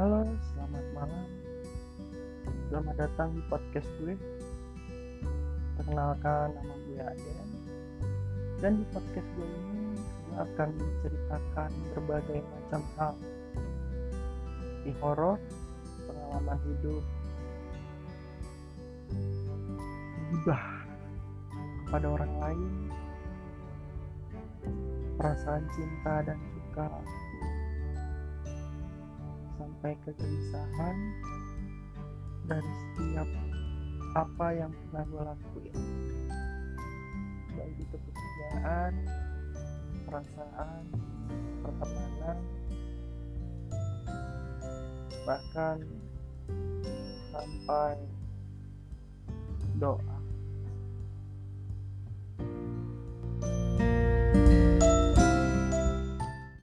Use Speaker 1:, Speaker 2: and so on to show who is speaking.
Speaker 1: Selamat datang di podcast gue. Perkenalkan nama gue Aden. Dan di podcast gue ini gue akan menceritakan berbagai macam hal. Di horor, pengalaman hidup, gibah kepada orang lain, perasaan cinta dan suka sampai kegelisahan dari setiap apa yang pernah gue lakuin. Baik itu pekerjaan perasaan pertemanan bahkan sampai doa